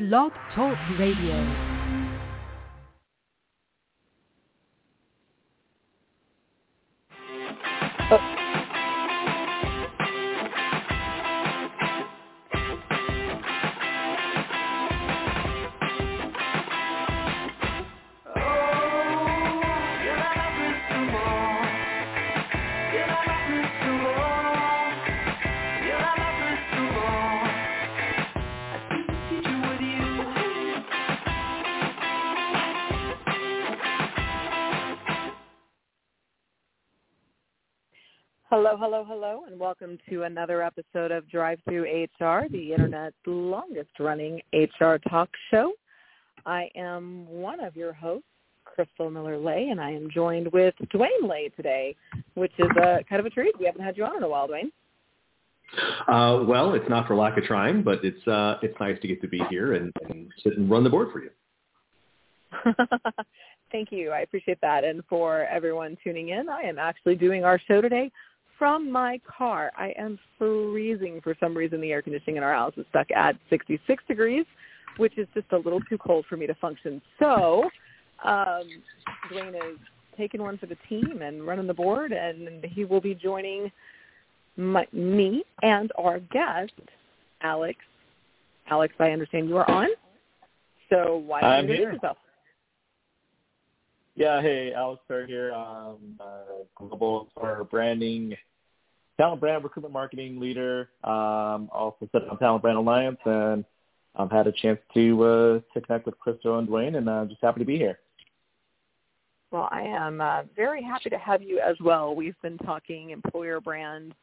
Blog Talk Radio. Hello, hello, hello, and welcome to another episode of Drive Through HR, the internet's longest running HR talk show. I am one of your hosts, Crystal Miller Lay, and I am joined with Dwayne Lay today, which is a kind of a treat. We haven't had you on in a while, Dwayne. Uh, well, it's not for lack of trying, but it's uh, it's nice to get to be here and, and sit and run the board for you. Thank you. I appreciate that. And for everyone tuning in, I am actually doing our show today from my car. I am freezing for some reason. The air conditioning in our house is stuck at 66 degrees, which is just a little too cold for me to function. So um, Dwayne is taking one for the team and running the board, and he will be joining my, me and our guest, Alex. Alex, I understand you are on. So why don't I'm you introduce yourself? Yeah, hey, Alex Her here, um, uh, global for branding, talent brand recruitment marketing leader. Um, also set up Talent Brand Alliance, and I've had a chance to uh, to connect with Crystal and Dwayne, and I'm just happy to be here. Well, I am uh, very happy to have you as well. We've been talking employer brand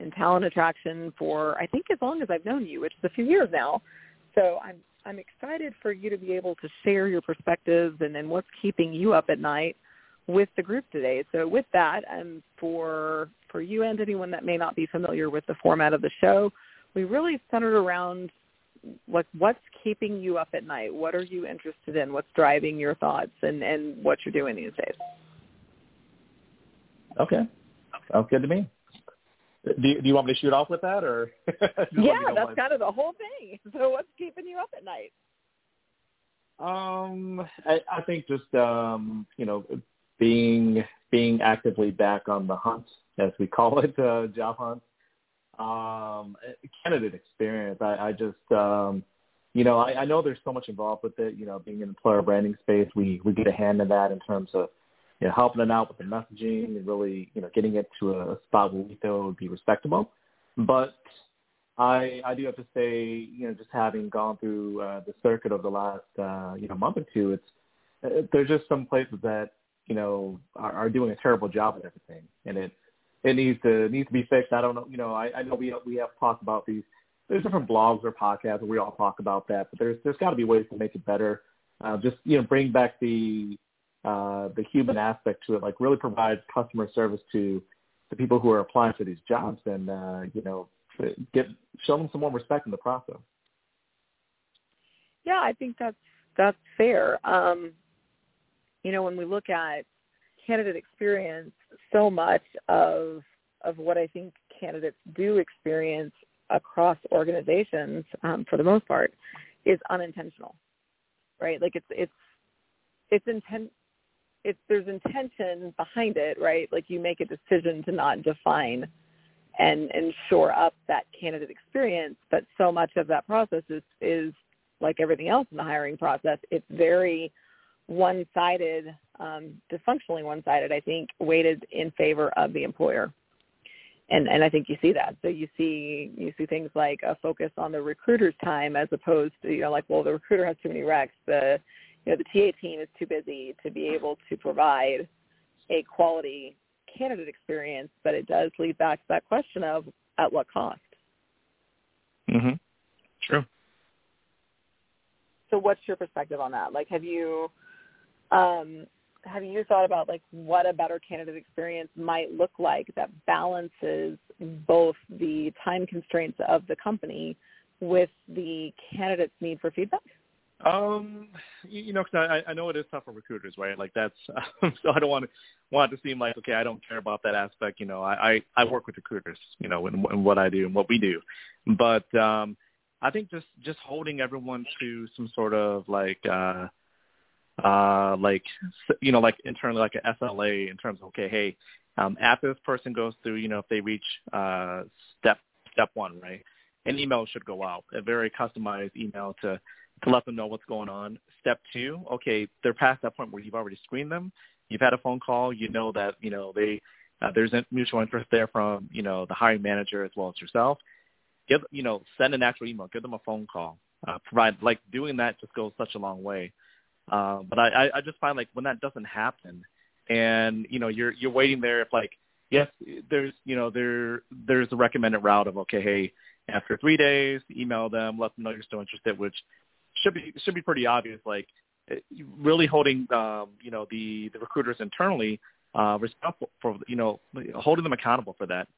and talent attraction for I think as long as I've known you, which is a few years now. So I'm I'm excited for you to be able to share your perspectives and then what's keeping you up at night with the group today. So with that, and for for you and anyone that may not be familiar with the format of the show, we really centered around like what's keeping you up at night. What are you interested in? What's driving your thoughts and and what you're doing these days. Okay, sounds good to me. Do you, do you want me to shoot off with that, or yeah, that's when. kind of the whole thing. So what's keeping you up at night? Um, I, I think just um, you know being being actively back on the hunt, as we call it, uh, job hunt. Um, candidate experience. I, I just um, you know I, I know there's so much involved with it. You know, being in the employer branding space, we we get a hand in that in terms of you know helping it out with the messaging and really you know getting it to a spot where we feel it would be respectable. But I I do have to say, you know, just having gone through uh, the circuit over the last uh, you know month or two, it's uh, there's just some places that you know are, are doing a terrible job with everything, and it it needs to needs to be fixed. I don't know, you know, I, I know we we have talked about these. There's different blogs or podcasts and we all talk about that, but there's there's got to be ways to make it better. Uh, just you know, bring back the uh, the human aspect to it, like really provide customer service to the people who are applying for these jobs, and uh, you know, get show them some more respect in the process. Yeah, I think that's that's fair. Um, you know, when we look at candidate experience, so much of of what I think candidates do experience across organizations, um, for the most part, is unintentional, right? Like it's it's it's intent. It's there's intention behind it, right? Like you make a decision to not define and and shore up that candidate experience, but so much of that process is is like everything else in the hiring process. It's very one-sided, um, dysfunctionally one-sided. I think weighted in favor of the employer, and and I think you see that. So you see you see things like a focus on the recruiter's time as opposed to you know like well the recruiter has too many recs. The you know the TA team is too busy to be able to provide a quality candidate experience, but it does lead back to that question of at what cost. Mm-hmm. True. So what's your perspective on that? Like have you um have you thought about like what a better candidate experience might look like that balances both the time constraints of the company with the candidate's need for feedback? Um, you, know, 'cause I, I know it is tough for recruiters, right? Like that's um, so I don't want to want it to seem like okay, I don't care about that aspect. You know, I I, I work with recruiters, you know, in, in what I do and what we do, but um, I think just just holding everyone to some sort of like uh uh like you know like internally like an SLA in terms of okay hey um after this person goes through you know if they reach uh step step one right an email should go out a very customized email to to let them know what's going on. Step two okay they're past that point where you've already screened them. You've had a phone call. You know that you know they uh, there's a mutual interest there from you know the hiring manager as well as yourself. Give you know send an actual email. Give them a phone call. Uh, provide like doing that just goes such a long way uh, but I, I just find like when that doesn't happen, and you know you're you're waiting there if like yes there's you know there there's a recommended route of okay hey after three days email them let them know you're still interested which should be should be pretty obvious like eh, really holding um, you know the the recruiters internally uh, responsible for you know holding them accountable for that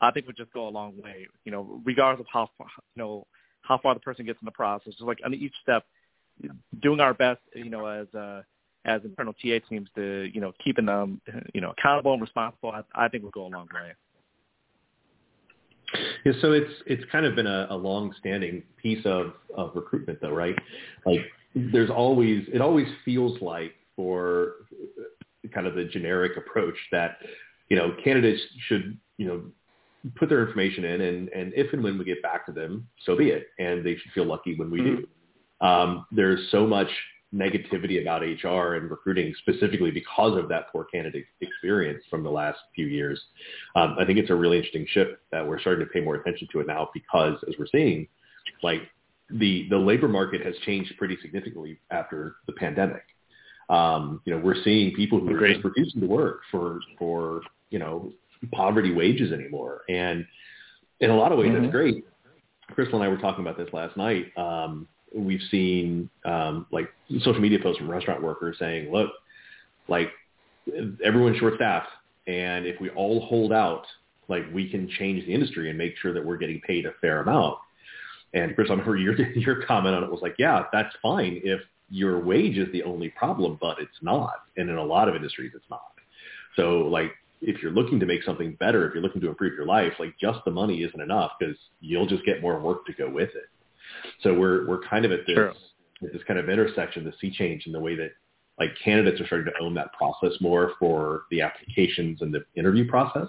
I think would just go a long way you know regardless of how far, you know how far the person gets in the process just like on each step doing our best, you know, as uh, as internal TA teams to, you know, keeping them, you know, accountable and responsible, I, I think will go a long way. Yeah, so it's it's kind of been a, a long-standing piece of, of recruitment, though, right? Like, there's always it always feels like for kind of the generic approach that you know candidates should you know put their information in, and and if and when we get back to them, so be it, and they should feel lucky when we mm-hmm. do. Um, there's so much negativity about HR and recruiting specifically because of that poor candidate experience from the last few years. Um, I think it's a really interesting shift that we're starting to pay more attention to it now because as we're seeing, like the, the labor market has changed pretty significantly after the pandemic. Um, you know, we're seeing people who are just refusing to work for, for, you know, poverty wages anymore. And in a lot of ways, mm-hmm. that's great. Crystal and I were talking about this last night. Um, we've seen um, like social media posts from restaurant workers saying, look, like everyone's short staffed and if we all hold out, like we can change the industry and make sure that we're getting paid a fair amount. And Chris, I heard your, your comment on it was like, yeah, that's fine if your wage is the only problem, but it's not. And in a lot of industries, it's not. So like if you're looking to make something better, if you're looking to improve your life, like just the money isn't enough because you'll just get more work to go with it. So we're we're kind of at this at this kind of intersection, the sea change in the way that like candidates are starting to own that process more for the applications and the interview process,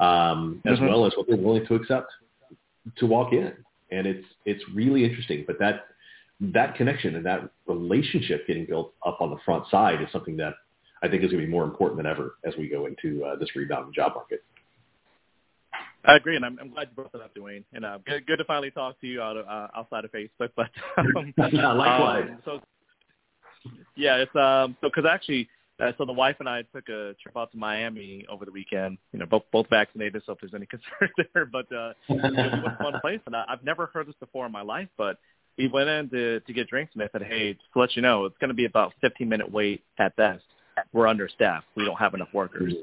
um, as mm-hmm. well as what they're willing to accept to walk in. And it's it's really interesting. But that that connection and that relationship getting built up on the front side is something that I think is going to be more important than ever as we go into uh, this rebound job market. I agree, and I'm, I'm glad you brought that up, Dwayne. And uh, good, good to finally talk to you out of, uh, outside of Facebook. But um, yeah, likewise. Um, so yeah, it's um so because actually, uh, so the wife and I took a trip out to Miami over the weekend. You know, both both vaccinated, so if there's any concern there, but uh, it was a fun place, and I, I've never heard this before in my life. But we went in to to get drinks, and I said, hey, just to let you know, it's going to be about 15 minute wait at best. We're understaffed. We don't have enough workers.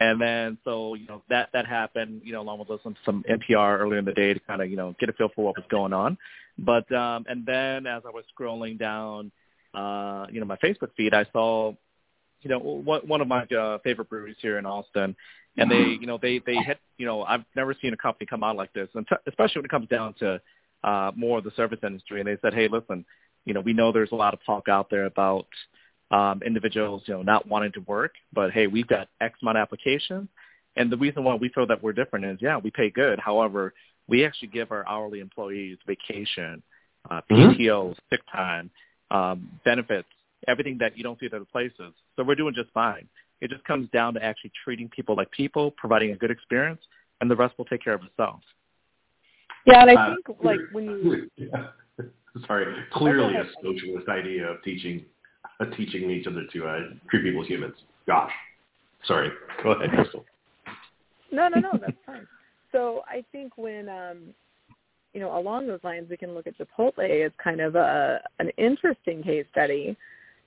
And then so you know that that happened, you know, along with some some NPR earlier in the day to kind of you know get a feel for what was going on. But um, and then as I was scrolling down, uh, you know, my Facebook feed, I saw, you know, one one of my uh, favorite breweries here in Austin, and they you know they they hit you know I've never seen a company come out like this, and t- especially when it comes down to uh, more of the service industry. And they said, hey, listen, you know, we know there's a lot of talk out there about um, individuals, you know, not wanting to work, but hey, we've got X amount of applications. And the reason why we feel that we're different is, yeah, we pay good. However, we actually give our hourly employees vacation, uh, PTO, mm-hmm. sick time, um, benefits, everything that you don't see at other places. So we're doing just fine. It just comes down to actually treating people like people, providing a good experience, and the rest will take care of itself. Yeah, and I uh, think uh, like when you yeah. sorry, clearly a socialist idea of teaching teaching each other to uh, treat people as humans. Gosh. Sorry. Go ahead, Crystal. No, no, no, that's fine. So I think when um you know, along those lines we can look at Chipotle as kind of a an interesting case study.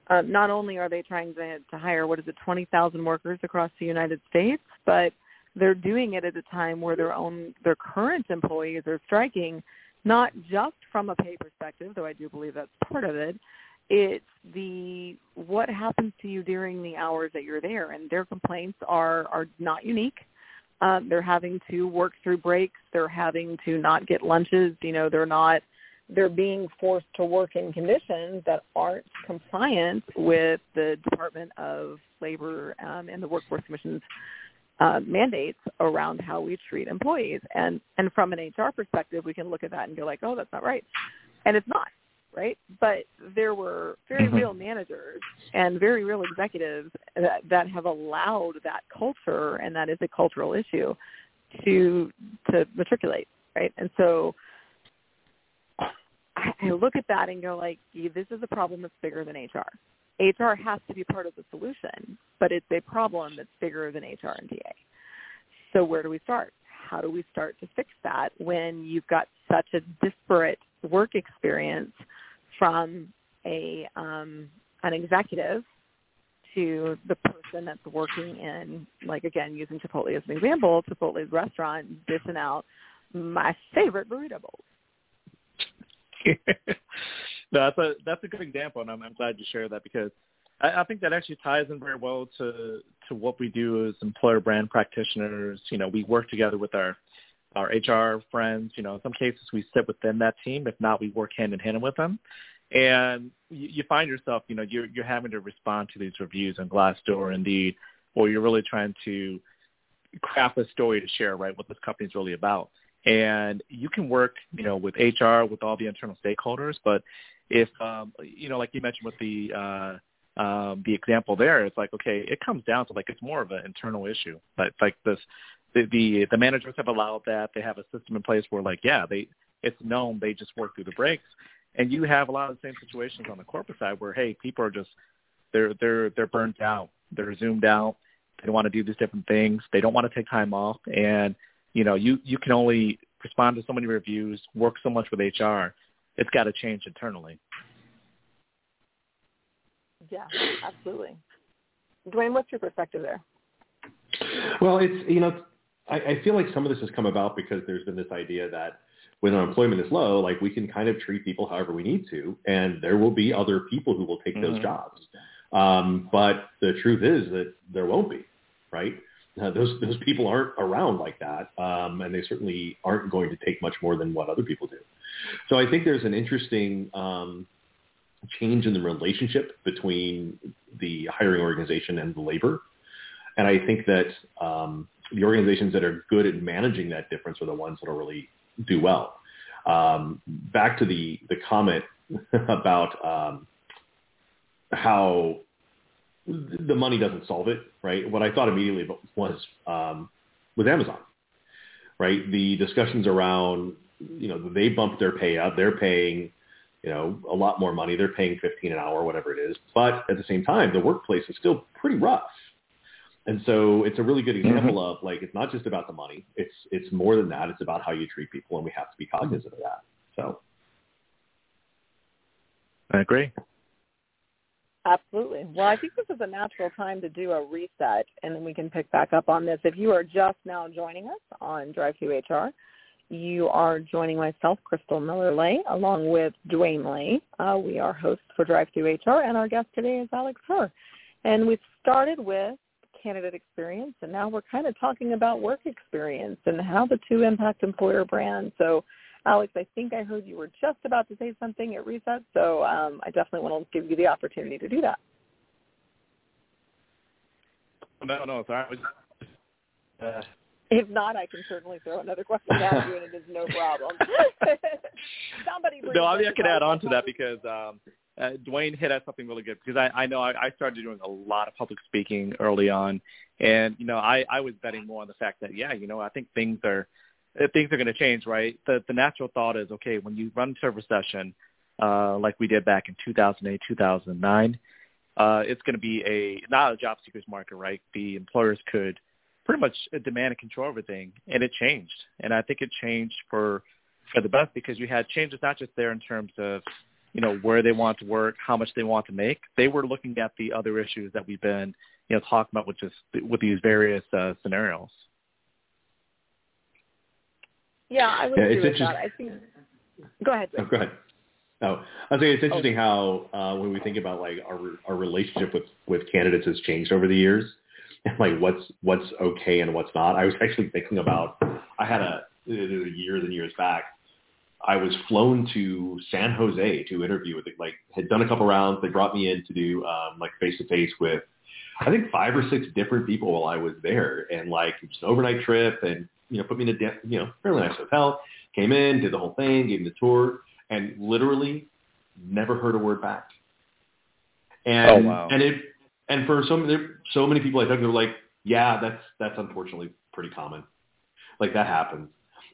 Um, not only are they trying to, to hire what is it, twenty thousand workers across the United States, but they're doing it at a time where their own their current employees are striking, not just from a pay perspective, though I do believe that's part of it, it's the what happens to you during the hours that you're there, and their complaints are are not unique. Um, they're having to work through breaks. They're having to not get lunches. You know, they're not they're being forced to work in conditions that aren't compliant with the Department of Labor um, and the Workforce Commission's uh, mandates around how we treat employees. And and from an HR perspective, we can look at that and go like, oh, that's not right, and it's not right. But there were very mm-hmm. real managers and very real executives that, that have allowed that culture, and that is a cultural issue, to to matriculate, right? And so I look at that and go like, this is a problem that's bigger than HR. HR has to be part of the solution, but it's a problem that's bigger than HR and TA. So where do we start? How do we start to fix that when you've got such a disparate work experience from a um, an executive to the person that's working in, like again, using Chipotle as an example, Chipotle's restaurant dishing out my favorite burrito bowls that's a that's a good example, and I'm, I'm glad you shared that because I, I think that actually ties in very well to to what we do as employer brand practitioners. You know, we work together with our our HR friends. You know, in some cases we sit within that team. If not, we work hand in hand with them. And you, you find yourself, you know, you're you're having to respond to these reviews on Glassdoor, Indeed, or you're really trying to craft a story to share, right? What this company is really about and you can work, you know, with HR, with all the internal stakeholders. But if, um, you know, like you mentioned with the uh, um, the example there, it's like okay, it comes down to like it's more of an internal issue. But like this, the, the the managers have allowed that. They have a system in place where like yeah, they it's known they just work through the breaks. And you have a lot of the same situations on the corporate side where hey, people are just they're they're they're burnt out. They're zoomed out. They don't want to do these different things. They don't want to take time off and you know, you you can only respond to so many reviews, work so much with HR. It's got to change internally. Yeah, absolutely. Dwayne, what's your perspective there? Well, it's you know, I, I feel like some of this has come about because there's been this idea that when unemployment is low, like we can kind of treat people however we need to, and there will be other people who will take mm-hmm. those jobs. Um, but the truth is that there won't be, right? uh, those those people aren't around like that, um, and they certainly aren't going to take much more than what other people do. So I think there's an interesting um, change in the relationship between the hiring organization and the labor, and I think that um, the organizations that are good at managing that difference are the ones that will really do well. Um, back to the the comment about um, how the money doesn't solve it, right? What I thought immediately was um, was Amazon, right? The discussions around, you know, they bumped their pay up. They're paying, you know, a lot more money. They're paying 15 an hour, whatever it is. But at the same time, the workplace is still pretty rough. And so it's a really good example mm-hmm. of like it's not just about the money. It's it's more than that. It's about how you treat people, and we have to be cognizant of that. So I agree. Absolutely. Well, I think this is a natural time to do a reset, and then we can pick back up on this. If you are just now joining us on DriveThruHR, you are joining myself, Crystal Miller Lay, along with Dwayne Lay. Uh, we are hosts for DriveThruHR, and our guest today is Alex Her. And we've started with candidate experience, and now we're kind of talking about work experience and how the two impact employer brands. So Alex, I think I heard you were just about to say something at Reset, so um, I definitely want to give you the opportunity to do that. No, no, sorry. Uh, if not, I can certainly throw another question at you, and it is no problem. Somebody. No, I mean I can add on to that because um, uh, Dwayne hit at something really good because I, I know I, I started doing a lot of public speaking early on, and you know I, I was betting more on the fact that yeah, you know I think things are things are going to change, right? The the natural thought is, okay, when you run into a recession, uh, like we did back in 2008, 2009, uh, it's going to be a not a job seekers market, right? The employers could pretty much demand and control everything, and it changed. And I think it changed for for the best because you had changes not just there in terms of you know where they want to work, how much they want to make. They were looking at the other issues that we've been you know talking about, with just with these various uh, scenarios. Yeah, I would yeah, agree with that. I think. Go ahead. Oh, go ahead. Oh, I think it's interesting how uh, when we think about like our our relationship with with candidates has changed over the years, and like what's what's okay and what's not. I was actually thinking about I had a, a years and years back. I was flown to San Jose to interview with it. Like had done a couple rounds. They brought me in to do um, like face to face with I think five or six different people while I was there, and like it was an overnight trip, and you know put me in a de- you know fairly nice hotel. Came in, did the whole thing, gave me the tour, and literally never heard a word back. And oh, wow. and it and for so many so many people I talked to were like, yeah, that's that's unfortunately pretty common. Like that happens.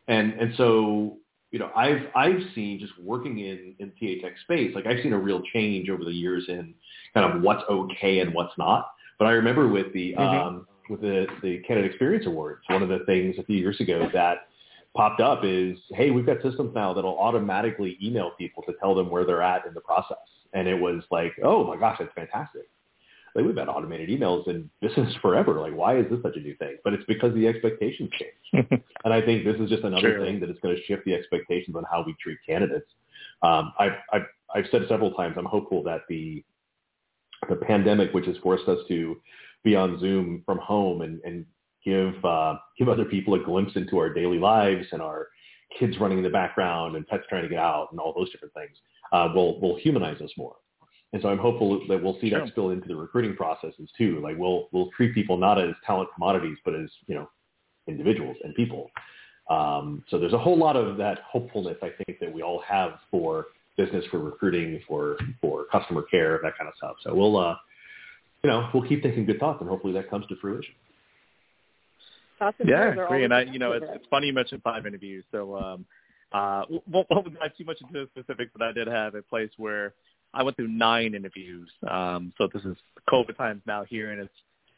And and so you know, I've I've seen just working in in TA Tech space, like I've seen a real change over the years in kind of what's okay and what's not. But I remember with the mm-hmm. um, with the the Candidate Experience Awards, one of the things a few years ago that popped up is, hey, we've got systems now that'll automatically email people to tell them where they're at in the process. And it was like, oh my gosh, that's fantastic. Like we've had automated emails in business forever. Like why is this such a new thing? But it's because the expectations change. and I think this is just another sure. thing that is going to shift the expectations on how we treat candidates. Um, I've, I've, I've said several times, I'm hopeful that the the pandemic, which has forced us to be on Zoom from home and, and give uh, give other people a glimpse into our daily lives and our kids running in the background and pets trying to get out and all those different things uh, will will humanize us more. And so I'm hopeful that we'll see sure. that spill into the recruiting processes too. Like we'll we'll treat people not as talent commodities, but as you know individuals and people. Um, so there's a whole lot of that hopefulness I think that we all have for business, for recruiting, for for customer care, that kind of stuff. So we'll, uh, you know, we'll keep thinking good thoughts, and hopefully that comes to fruition. Yeah, agree. And I, you know, it's, it's funny you mentioned five interviews. So, um, uh, won't, won't dive too much into the specifics, but I did have a place where I went through nine interviews. Um, so this is COVID times now here, and it's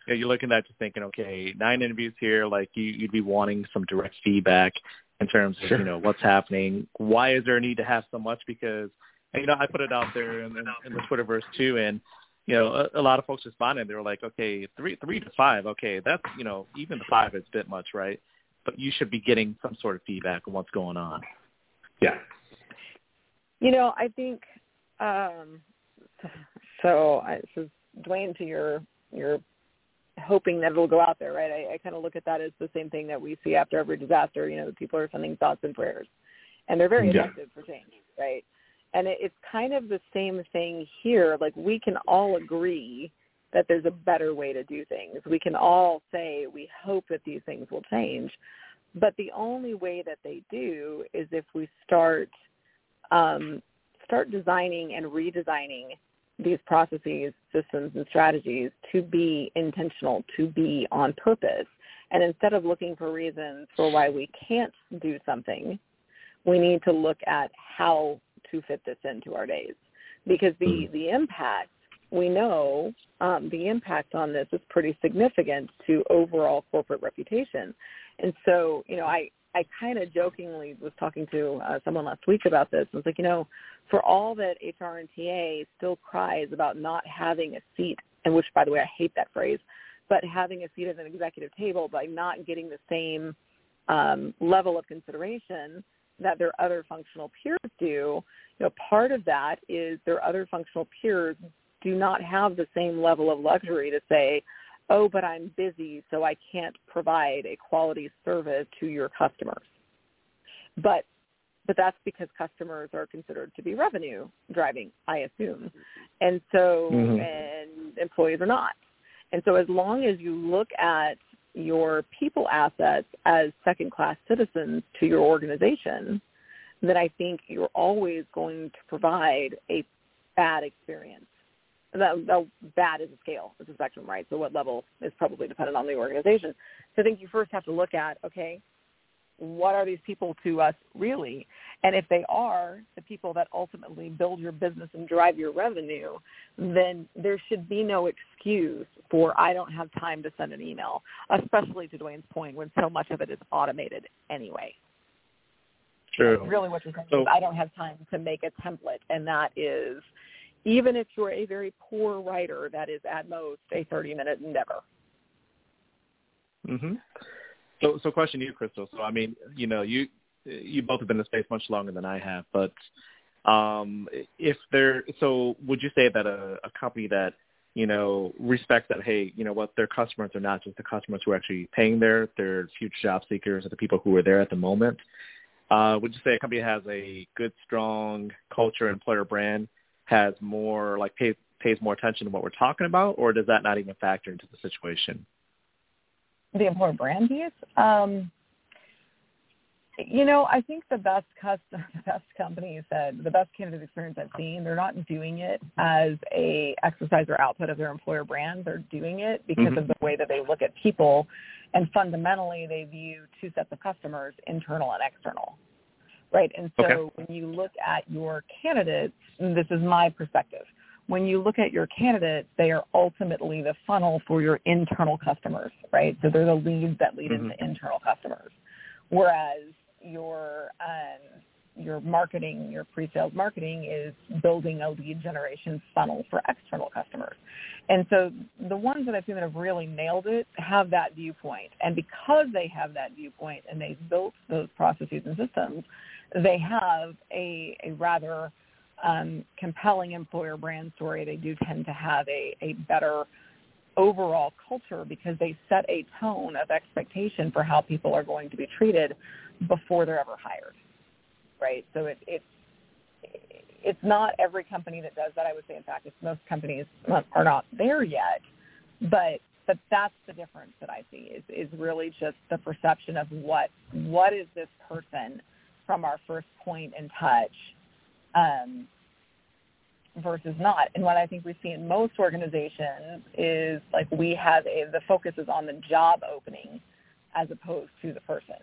you know, you're looking at just thinking, okay, nine interviews here. Like you, you'd be wanting some direct feedback in terms of sure. you know what's happening. Why is there a need to have so much? Because you know I put it out there in, in, in the Twitterverse too, and you know a, a lot of folks responded. They were like, okay, three three to five, okay, that's you know even the five is a bit much, right? But you should be getting some sort of feedback on what's going on. Yeah. You know, I think um, so. I, so Dwayne, to your your hoping that it'll go out there, right? I, I kind of look at that as the same thing that we see after every disaster. You know, the people are sending thoughts and prayers, and they're very yeah. effective for change, right? And it, it's kind of the same thing here. Like we can all agree that there's a better way to do things. We can all say we hope that these things will change, but the only way that they do is if we start um, start designing and redesigning these processes, systems, and strategies to be intentional, to be on purpose. And instead of looking for reasons for why we can't do something, we need to look at how to fit this into our days. Because the, mm. the impact, we know um, the impact on this is pretty significant to overall corporate reputation. And so, you know, I, I kind of jokingly was talking to uh, someone last week about this. I was like, you know, for all that HR and TA still cries about not having a seat, and which, by the way, I hate that phrase, but having a seat at an executive table by not getting the same um, level of consideration that their other functional peers do, you know, part of that is their other functional peers do not have the same level of luxury to say, oh, but I'm busy, so I can't provide a quality service to your customers. But but that's because customers are considered to be revenue driving, I assume. And so mm-hmm. and employees are not. And so as long as you look at your people assets as second class citizens to your organization, then I think you're always going to provide a bad experience the, the bad is a scale, it's a spectrum, right? So what level is probably dependent on the organization. So I think you first have to look at, okay, what are these people to us really? And if they are the people that ultimately build your business and drive your revenue, then there should be no excuse for I don't have time to send an email, especially to Dwayne's point when so much of it is automated anyway. True. really what you're saying so, is I don't have time to make a template, and that is – even if you're a very poor writer, that is at most a 30-minute endeavor. Mhm. So, so question to you, Crystal. So, I mean, you know, you you both have been in the space much longer than I have, but um, if there, so would you say that a, a company that you know respects that, hey, you know what, their customers are not just the customers who are actually paying their their future job seekers or the people who are there at the moment, uh, would you say a company has a good, strong culture, employer brand, has more like pays pays more attention to what we're talking about, or does that not even factor into the situation? The employer brand piece. Um, you know, I think the best custom, the best companies that the best candidate experience I've seen, they're not doing it as a exercise or output of their employer brand. They're doing it because mm-hmm. of the way that they look at people, and fundamentally they view two sets of customers, internal and external, right? And so okay. when you look at your candidates, this is my perspective. When you look at your candidates, they are ultimately the funnel for your internal customers, right? So they're the leads that lead mm-hmm. into internal customers. Whereas your um, your marketing, your pre-sales marketing is building a lead generation funnel for external customers. And so the ones that I've seen that have really nailed it have that viewpoint. And because they have that viewpoint and they've built those processes and systems, they have a, a rather um, compelling employer brand story. They do tend to have a, a better overall culture because they set a tone of expectation for how people are going to be treated before they're ever hired, right? So it, it's it's not every company that does that. I would say, in fact, it's most companies are not there yet, but but that's the difference that I see is is really just the perception of what what is this person from our first point in touch um, versus not. And what I think we see in most organizations is like we have a, the focus is on the job opening as opposed to the person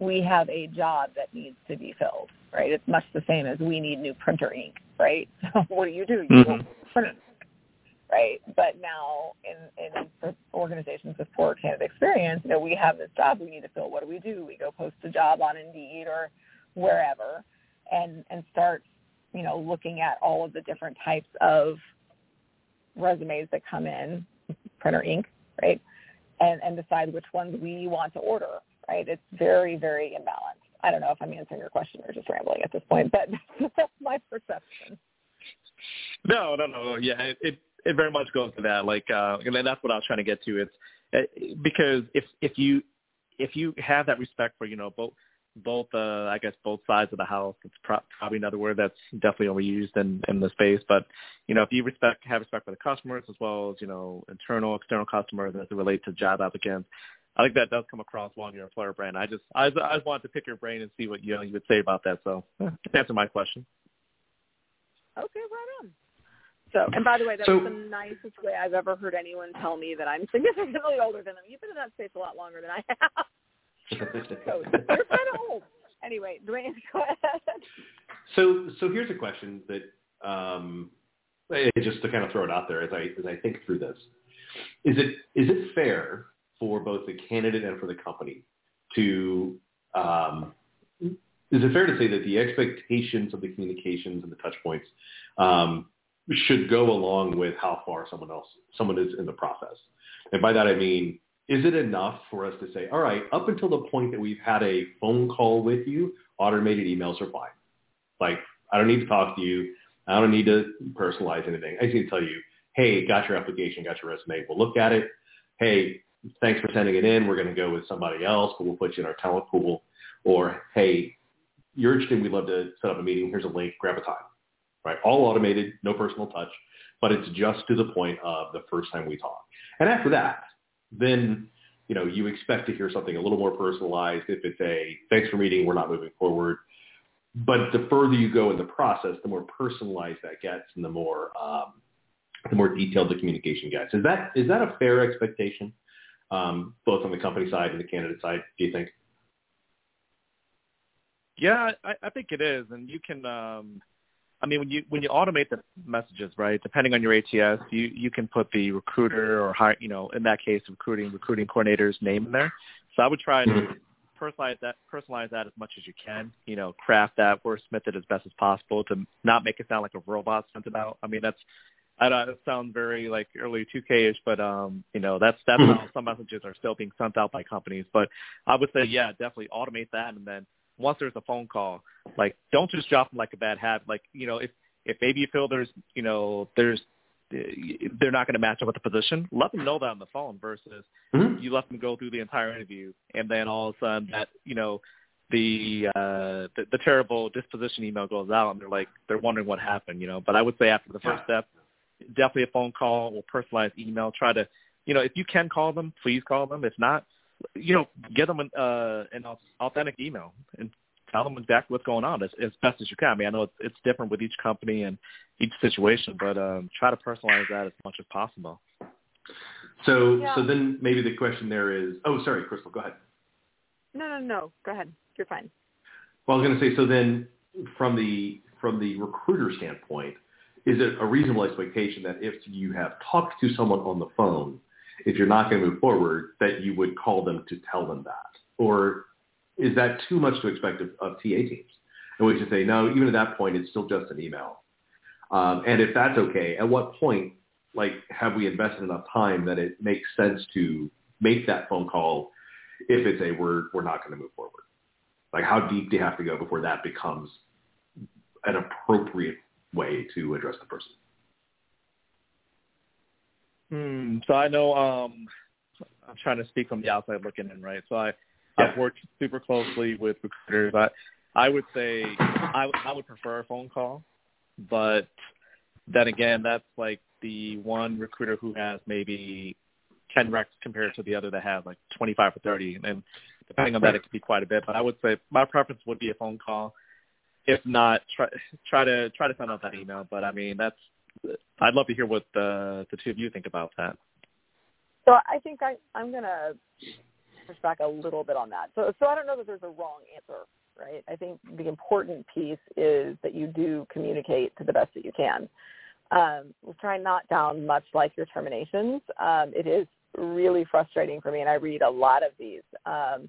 we have a job that needs to be filled, right? It's much the same as we need new printer ink, right? So what do you do? You mm-hmm. print right? But now in, in organizations with poor candidate experience, you know, we have this job we need to fill. What do we do? We go post a job on Indeed or wherever and, and start, you know, looking at all of the different types of resumes that come in, printer ink, right? And, and decide which ones we want to order right? It's very, very imbalanced. I don't know if I'm answering your question or just rambling at this point, but that's my perception. No, no, no. Yeah, it, it it very much goes to that. Like, uh, and that's what I was trying to get to. It's uh, because if if you if you have that respect for you know both both uh I guess both sides of the house. It's pro- probably another word that's definitely overused in in the space. But you know, if you respect have respect for the customers as well as you know internal external customers as it relates to job applicants, I think that does come across well in your employer brand. I just I, I just wanted to pick your brain and see what you know you would say about that. So answer my question. Okay, right on. So, and by the way, that so, was the nicest way I've ever heard anyone tell me that I'm significantly older than them. You've been in that space a lot longer than I have. So. Anyway, Dwayne, go ahead. So, so here's a question that, um, just to kind of throw it out there as I as I think through this, is it is it fair for both the candidate and for the company to um, is it fair to say that the expectations of the communications and the touch points um, should go along with how far someone else someone is in the process? And by that I mean, is it enough for us to say, all right, up until the point that we've had a phone call with you, automated emails are fine. Like I don't need to talk to you. I don't need to personalize anything. I just need to tell you, hey, got your application, got your resume. We'll look at it. Hey, thanks for sending it in. We're going to go with somebody else, but we'll put you in our talent pool. Or, hey, you're interested. We'd love to set up a meeting. Here's a link. Grab a time. Right? All automated, no personal touch, but it's just to the point of the first time we talk. And after that, then you know you expect to hear something a little more personalized. If it's a thanks for meeting, we're not moving forward. But the further you go in the process, the more personalized that gets, and the more um, the more detailed the communication gets. Is that is that a fair expectation? um, both on the company side and the candidate side, do you think? Yeah, I, I think it is, and you can. Um, I mean, when you when you automate the messages, right? Depending on your ATS, you you can put the recruiter or hire, you know, in that case, recruiting recruiting coordinator's name in there. So I would try to personalize that personalize that as much as you can. You know, craft that wordsmith it as best as possible to not make it sound like a robot sent it out. I mean, that's I don't it sounds very like early 2K-ish, but um, you know, that's that's how some messages are still being sent out by companies. But I would say, yeah, definitely automate that, and then once there's a phone call, like don't just drop them like a bad hat. Like you know, if if maybe you feel there's you know there's they're not going to match up with the position, let them know that on the phone versus mm-hmm. you let them go through the entire interview and then all of a sudden that you know the uh the, the terrible disposition email goes out and they're like they're wondering what happened, you know. But I would say after the first step, definitely a phone call or personalized email. Try to you know, if you can call them, please call them. If not, you know, get them an uh an authentic email and tell them exactly what's going on as, as best as you can. I mean, I know it's, it's different with each company and each situation, but um, try to personalize that as much as possible. So, yeah. so then maybe the question there is, oh, sorry, Crystal, go ahead. No, no, no, go ahead. You're fine. Well, I was going to say, so then from the from the recruiter standpoint, is it a reasonable expectation that if you have talked to someone on the phone, if you're not going to move forward, that you would call them to tell them that, or is that too much to expect of, of TA teams? And we should say, no, even at that point, it's still just an email. Um, and if that's okay, at what point, like, have we invested enough time that it makes sense to make that phone call if it's a we're we're not going to move forward? Like, how deep do you have to go before that becomes an appropriate way to address the person? Hmm. So I know um, I'm trying to speak from the outside looking in, right? So I I've worked super closely with recruiters. I I would say I I would prefer a phone call, but then again, that's like the one recruiter who has maybe 10 recs compared to the other that has like 25 or 30. And depending on that, it could be quite a bit. But I would say my preference would be a phone call. If not, try try to try to send out that email. But I mean, that's I'd love to hear what the the two of you think about that. So I think I I'm gonna push back a little bit on that. So, so I don't know that there's a wrong answer, right? I think the important piece is that you do communicate to the best that you can. Um, we'll try not down much like your terminations. Um, it is really frustrating for me, and I read a lot of these. Um,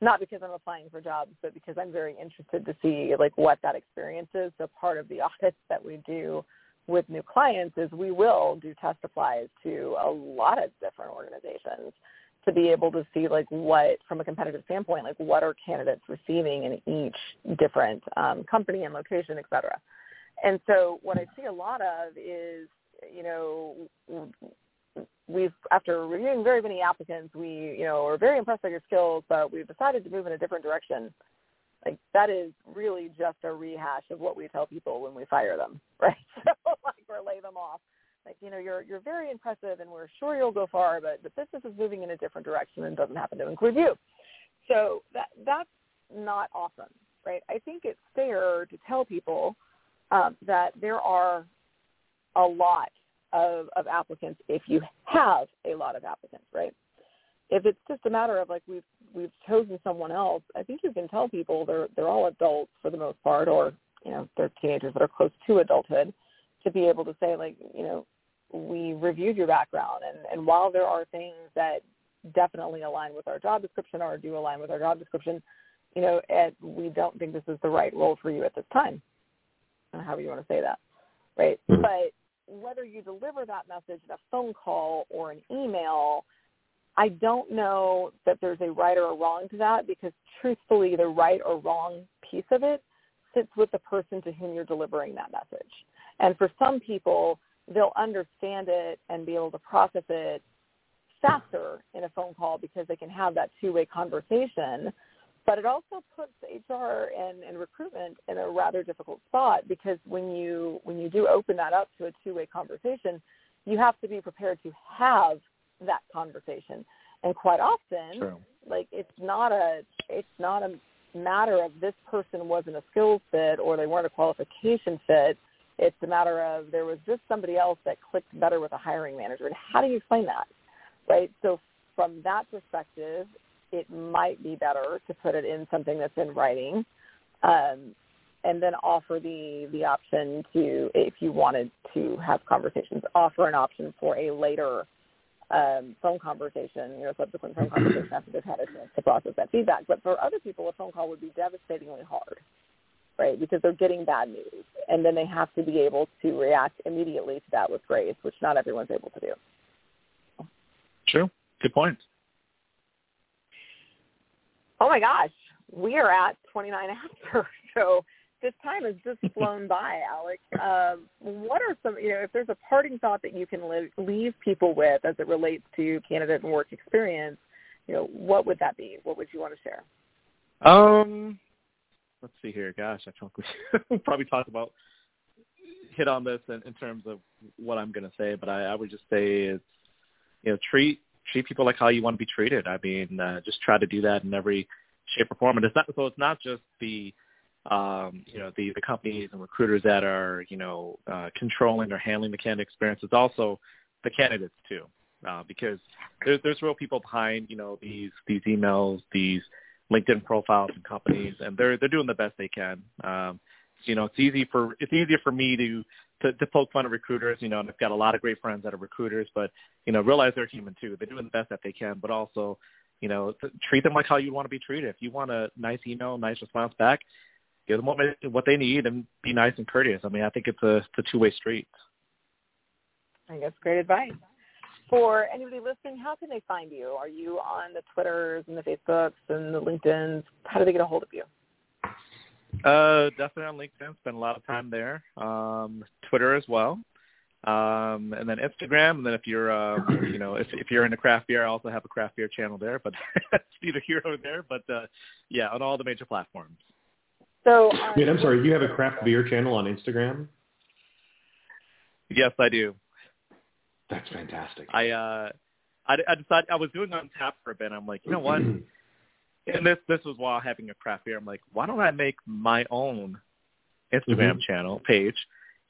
not because I'm applying for jobs, but because I'm very interested to see like what that experience is. So part of the audits that we do with new clients is we will do test applies to a lot of different organizations to be able to see like what from a competitive standpoint like what are candidates receiving in each different um, company and location et cetera. And so what i see a lot of is you know we've after reviewing very many applicants we you know are very impressed by your skills but we've decided to move in a different direction like that is really just a rehash of what we tell people when we fire them right? So like or lay them off. Like you know you're you're very impressive and we're sure you'll go far but the business is moving in a different direction and doesn't happen to include you. So that that's not awesome right? I think it's fair to tell people um, that there are a lot of, of applicants if you have a lot of applicants right? If it's just a matter of like we've we've chosen someone else i think you can tell people they're they're all adults for the most part or you know they're teenagers that are close to adulthood to be able to say like, you know, we reviewed your background and, and while there are things that definitely align with our job description or do align with our job description, you know, and we don't think this is the right role for you at this time. However you want to say that. Right. Mm-hmm. But whether you deliver that message in a phone call or an email, I don't know that there's a right or a wrong to that because truthfully the right or wrong piece of it sits with the person to whom you're delivering that message. And for some people, they'll understand it and be able to process it faster in a phone call because they can have that two-way conversation. But it also puts HR and, and recruitment in a rather difficult spot because when you when you do open that up to a two-way conversation, you have to be prepared to have that conversation. And quite often, True. like it's not a it's not a matter of this person wasn't a skill fit or they weren't a qualification fit it's a matter of there was just somebody else that clicked better with a hiring manager. And how do you explain that? Right? So from that perspective, it might be better to put it in something that's in writing. Um, and then offer the the option to, if you wanted to have conversations, offer an option for a later um, phone conversation, you know, subsequent phone conversation after they've had a chance to process that feedback. But for other people, a phone call would be devastatingly hard right? Because they're getting bad news, and then they have to be able to react immediately to that with grace, which not everyone's able to do. True. Good point. Oh my gosh, we are at 29 after, so this time has just flown by, Alex. Um, what are some, you know, if there's a parting thought that you can live, leave people with as it relates to candidate and work experience, you know, what would that be? What would you want to share? Um, let's see here. Gosh, I think we probably talk about hit on this in, in terms of what I'm going to say, but I, I would just say it's you know treat treat people like how you want to be treated. I mean, uh, just try to do that in every shape or form. And it's not so it's not just the um, you know the the companies and recruiters that are you know uh, controlling or handling the candidate experience. It's also the candidates too, uh, because there's there's real people behind you know these these emails, these LinkedIn profiles and companies, and they're they're doing the best they can. Um, you know, it's easy for it's easier for me to, to to poke fun at recruiters. You know, and I've got a lot of great friends that are recruiters, but you know, realize they're human too. They're doing the best that they can, but also, you know, treat them like how you want to be treated. If you want a nice email, nice response back, give them what what they need and be nice and courteous. I mean, I think it's a, it's a two way street. I think that's great advice. For anybody listening, how can they find you? Are you on the Twitters and the Facebooks and the LinkedIn's? How do they get a hold of you? Uh, definitely on LinkedIn. Spend a lot of time there. Um, Twitter as well. Um, and then Instagram. And then if you're, uh, you know, if, if you're into craft beer, I also have a craft beer channel there, but neither here nor there. But uh, yeah, on all the major platforms. So, uh, wait, I'm sorry. You have a craft beer channel on Instagram? Yes, I do. That's fantastic. I uh, I, I decided I was doing on tap for a bit. I'm like, you know what? and this this was while having a craft beer. I'm like, why don't I make my own Instagram mm-hmm. channel page,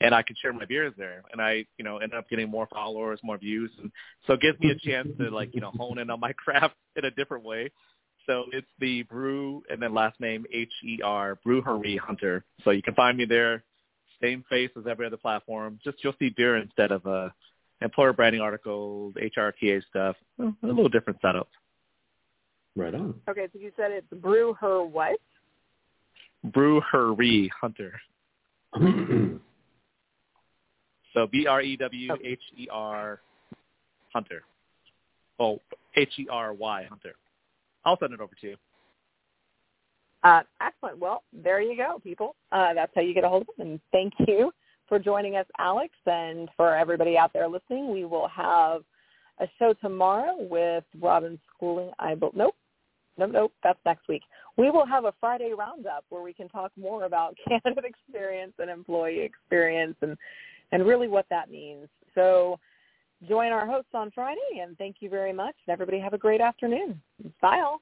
and I can share my beers there. And I, you know, ended up getting more followers, more views, and so it gives me a chance to like, you know, hone in on my craft in a different way. So it's the brew and then last name H E R Brewery Hunter. So you can find me there. Same face as every other platform. Just you'll see beer instead of uh, employer branding articles, HRTA stuff. A little different setup. Right on. Okay, so you said it's brew her what? Brewery Hunter. so B R E W H E R Hunter. Oh, H E R Y Hunter. I'll send it over to you. Uh, excellent. Well, there you go, people. Uh, that's how you get a hold of them. And thank you for joining us, Alex. And for everybody out there listening, we will have a show tomorrow with Robin Schooling. I be- nope, nope, nope. That's next week. We will have a Friday roundup where we can talk more about candidate experience and employee experience and and really what that means. So join our hosts on Friday, and thank you very much. Everybody have a great afternoon. Bye all.